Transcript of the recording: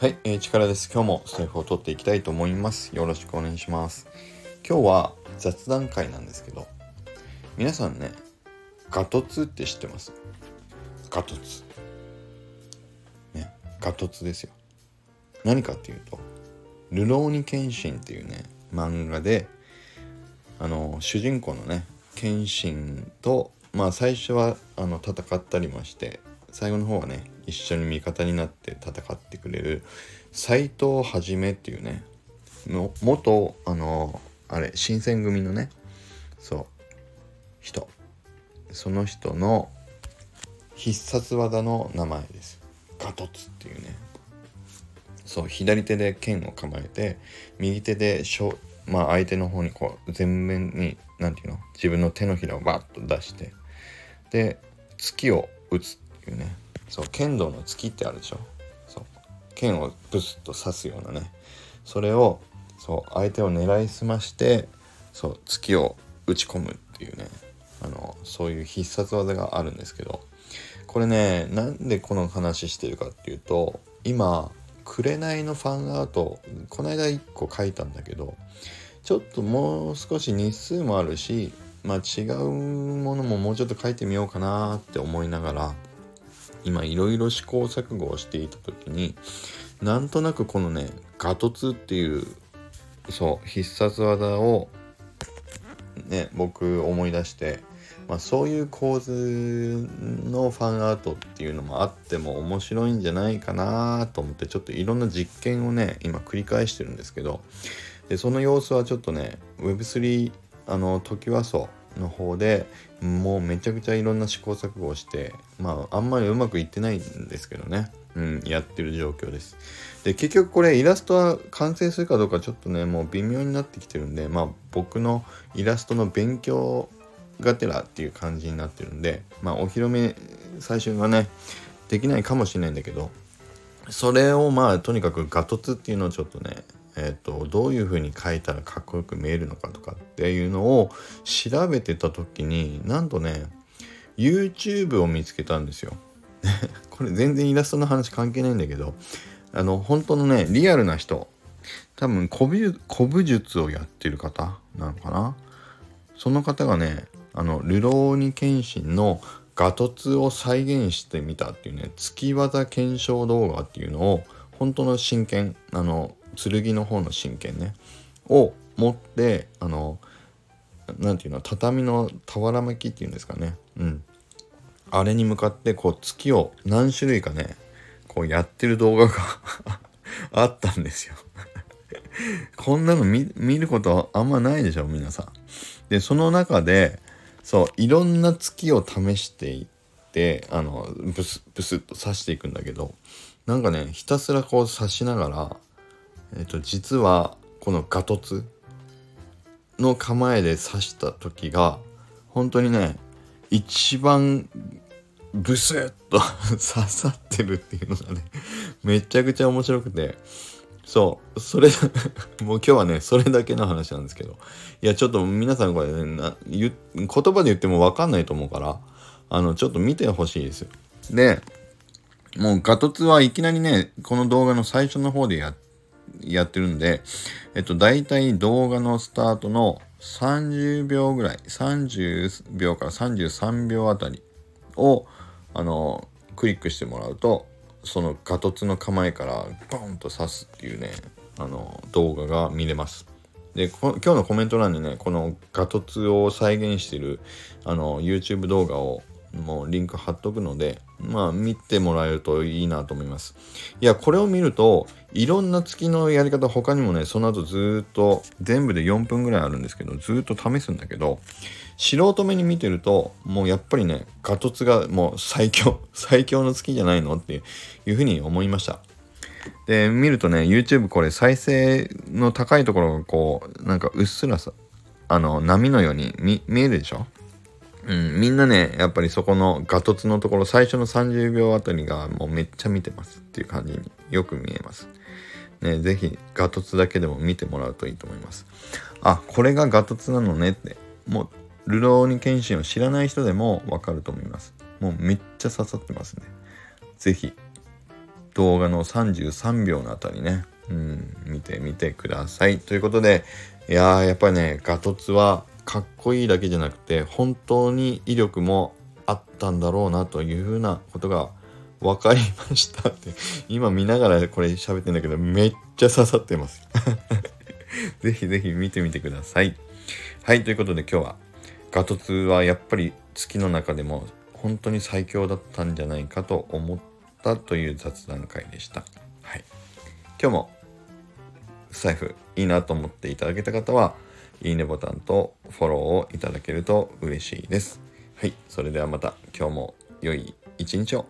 はい、えー、力です。今日もスタイフを取っていきたいと思います。よろしくお願いします。今日は雑談会なんですけど、皆さんね、ガトツって知ってます？ガトツ。ね、ガトツですよ。何かっていうと、ルローニケンシンっていうね、漫画で、あの、主人公のね、ケンシンと、まあ最初はあの戦ったりもして、最後の方はね一緒に味方になって戦ってくれる斎藤はじめっていうねの元あのあれ新選組のねそう人。その人の必殺技の名前です。ガトツっていうね。そう左手で剣を構えて右手でしょまあ相手の方にこう前面に何て言うの？自分の手のひらをバッと出してで月を打つっていうね。そう剣道の月ってあるでしょ？そう。剣をブスッと刺すようなね。それをそう相手を狙いすましてそう月を打ち込むっていうね。あのそういう必殺技があるんですけど。これねなんでこの話してるかっていうと今紅のファンアートこの間1個書いたんだけどちょっともう少し日数もあるしまあ違うものももうちょっと書いてみようかなって思いながら今いろいろ試行錯誤をしていた時になんとなくこのねガトツっていうそう必殺技をね僕思い出して、まあ、そういう構図のファンアートっていうのもあっても面白いんじゃないかなと思ってちょっといろんな実験をね今繰り返してるんですけどでその様子はちょっとね Web3 あの時はそうの方でもうめちゃくちゃいろんな試行錯誤をしてまああんまりうまくいってないんですけどね。うんやってる状況です。で結局これイラストは完成するかどうかちょっとねもう微妙になってきてるんでまあ僕のイラストの勉強がてらっていう感じになってるんでまあお披露目最初はねできないかもしれないんだけどそれをまあとにかくガトツっていうのをちょっとねえーと、どういう風に書いたらかっこよく見えるのかとかっていうのを調べてた時になんとね YouTube を見つけたんですよ。これ全然イラストの話関係ないんだけどあの本当のねリアルな人多分古武術をやってる方なのかな？その方がねあのルローニケンシンのガトツを再現してみたっていうね月技検証動画っていうのを本当の真剣あの剣の方の真剣ねを持ってあの何て言うの畳の俵巻きっていうんですかねうんあれに向かってこう月を何種類かねこうやってる動画があったんですよこんなの見ることあんまないでしょ皆さん。でその中でそういろんな月を試していってあのブスブスッと刺していくんだけどなんかねひたすらこう刺しながらえっ、と実はこのガトツの構えで刺した時が本当にね一番ブスッと 刺さってるっていうのがねめちゃくちゃ面白くて。そうそれ もう今日はねそれだけの話なんですけど。いやちょっと皆さんこれねな言言葉で言っても分かんないと思うからあのちょっと見てほしいですよ。でもうガトツはいきなりねこの動画の最初の方でやってやってるんで、えっと、大体動画のスタートの30秒ぐらい、30秒から33秒あたりを、あの、クリックしてもらうと、そのガトツの構えからボンと刺すっていうね、あの、動画が見れます。で、今日のコメント欄にね、このガトツを再現してる、あの、YouTube 動画をもうリンク貼っとくので、まあ見てもらえるといいなと思います。いや、これを見ると、いろんな月のやり方、他にもね、その後ずっと、全部で4分ぐらいあるんですけど、ずっと試すんだけど、素人目に見てると、もうやっぱりね、ガトツがもう最強、最強の月じゃないのっていうふうに思いました。で、見るとね、YouTube これ再生の高いところがこう、なんかうっすらさ、あの、波のように見えるでしょ？うん、みんなね、やっぱりそこのガトツのところ、最初の30秒あたりがもうめっちゃ見てますっていう感じによく見えます。ね、ぜひガトツだけでも見てもらうといいと思います。あ、これがガトツなのねって、もう、ルローニケンシンを知らない人でもわかると思います。もうめっちゃ刺さってますね。ぜひ、動画の33秒のあたりね、うん、見てみてください。ということで、いやー、やっぱりね、ガトツはかっこいいだけじゃなくて、本当に威力もあったんだろうなというふうなことが分かりましたって、今見ながらこれ喋ってんだけど、めっちゃ刺さってます。ぜひぜひ見てみてください。はい、ということで今日は、ガトツはやっぱり月の中でも本当に最強だったんじゃないかと思ったという雑談会でした。はい。今日も財布いいなと思っていただけた方は、いいねボタンとフォローをいただけると嬉しいです。はい。それではまた今日も良い一日を。